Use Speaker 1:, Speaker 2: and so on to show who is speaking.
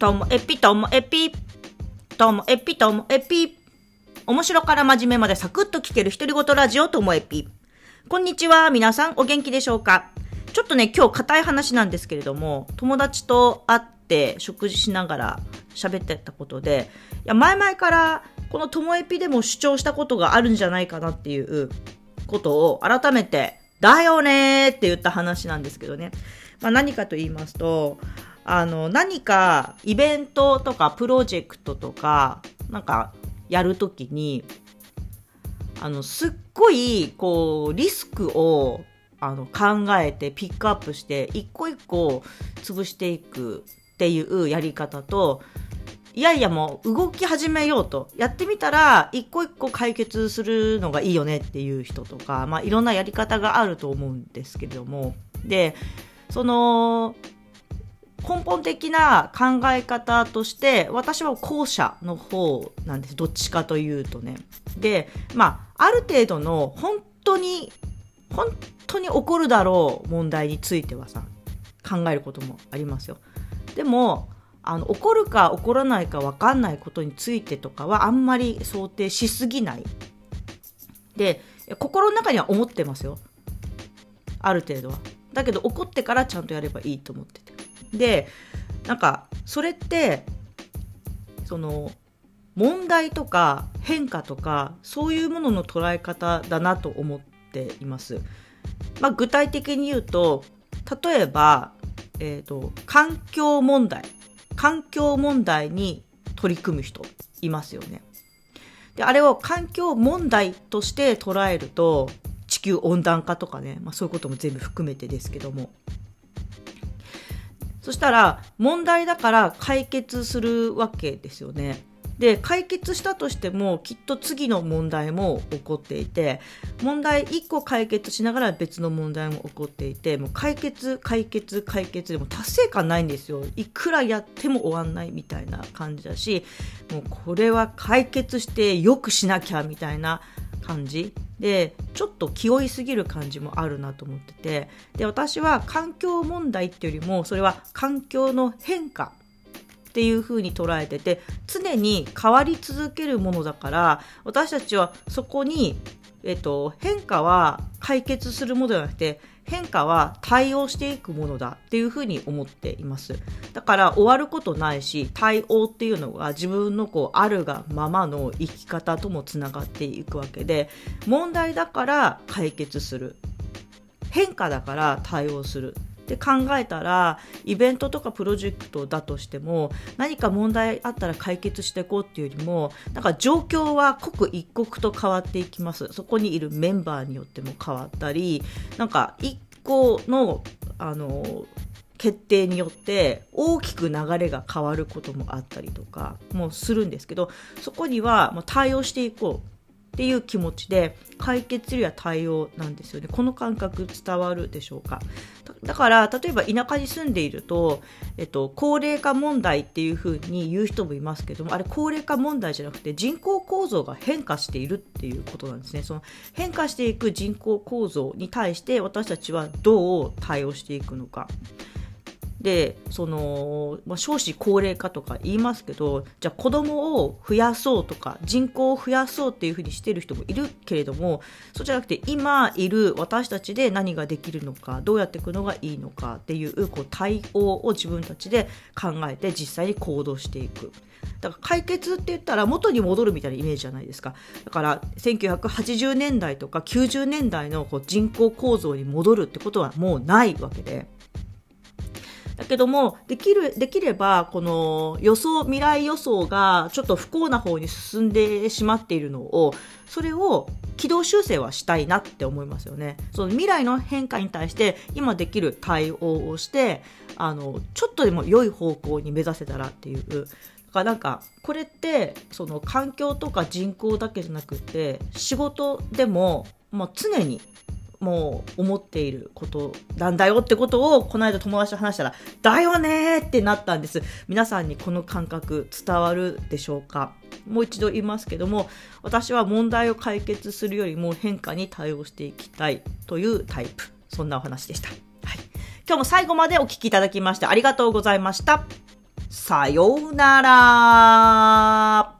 Speaker 1: ともエピともエピ。ともエピともエピ。面白から真面目までサクッと聞ける独り言ラジオともエピ。こんにちは。皆さんお元気でしょうか？ちょっとね、今日硬い話なんですけれども、友達と会って食事しながら喋ってたことで、いや、前々からこのともエピでも主張したことがあるんじゃないかなっていうことを改めて、だよねーって言った話なんですけどね。まあ、何かと言いますと、あの、何かイベントとかプロジェクトとか、なんかやるときに、あの、すっごい、こう、リスクを、あの、考えてピックアップして、一個一個潰していくっていうやり方と、いやいやもう動き始めようと。やってみたら、一個一個解決するのがいいよねっていう人とか、まあいろんなやり方があると思うんですけれども。で、その、根本的な考え方として、私は後者の方なんです。どっちかというとね。で、まあ、ある程度の本当に、本当に起こるだろう問題についてはさ、考えることもありますよ。でも、あの、起こるか起こらないか分かんないことについてとかはあんまり想定しすぎない。で、心の中には思ってますよ。ある程度は。だけど怒ってからちゃんとやればいいと思ってて。で、なんか、それって、その、問題とか変化とか、そういうものの捉え方だなと思っています。まあ、具体的に言うと、例えば、えっ、ー、と、環境問題。環境問題に取り組む人いますよね。で、あれを環境問題として捉えると、地球温暖化とかね、まあそういうことも全部含めてですけども。そしたら、問題だから解決するわけですよね。で、解決したとしても、きっと次の問題も起こっていて、問題1個解決しながら別の問題も起こっていて、もう解決、解決、解決でも達成感ないんですよ。いくらやっても終わんないみたいな感じだし、もうこれは解決して良くしなきゃみたいな感じ。でちょっと気負いすぎる感じもあるなと思ってて。で私は環境問題っていうよりもそれは環境の変化っていう風に捉えてて常に変わり続けるものだから私たちはそこに、えっと、変化は解決するものではなくて変化は対応していくものだっていうふうに思っています。だから終わることないし、対応っていうのが自分のこうあるがままの生き方ともつながっていくわけで、問題だから解決する。変化だから対応する。って考えたらイベントとかプロジェクトだとしても何か問題あったら解決していこうっていうよりもなんか状況は刻一刻と変わっていきます。そこにいるメンバーによっても変わったりなんか一個のあの決定によって大きく流れが変わることもあったりとかもするんですけどそこにはもう対応していこう。っていう気持ちで解決するや対応なんですよね。この感覚伝わるでしょうか？だから、例えば田舎に住んでいると、えっと、高齢化問題っていうふうに言う人もいますけども、あれ高齢化問題じゃなくて人口構造が変化しているっていうことなんですね。その変化していく人口構造に対して私たちはどう対応していくのか。でその、まあ、少子高齢化とか言いますけどじゃあ子供を増やそうとか人口を増やそうっていうふうにしてる人もいるけれどもそうじゃなくて今いる私たちで何ができるのかどうやっていくのがいいのかっていうこう対応を自分たちで考えて実際に行動していく。だから解決って言ったら元に戻るみたいなイメージじゃないですか。だから1980年代とか90年代のこう人口構造に戻るってことはもうないわけで。けども、できる、できれば、この予想、未来予想がちょっと不幸な方に進んでしまっているのを、それを軌道修正はしたいなって思いますよね。その未来の変化に対して今できる対応をして、あの、ちょっとでも良い方向に目指せたらっていう。だからなんか、これって、その環境とか人口だけじゃなくて、仕事でも、まあ、常にもう思っていることなんだよってことをこの間友達と話したら、だよねってなったんです。皆さんにこの感覚伝わるでしょうか？もう一度言いますけども、私は問題を解決するよりも変化に対応していきたいというタイプ。そんなお話でした。はい。今日も最後までお聴きいただきましてありがとうございました。さようなら。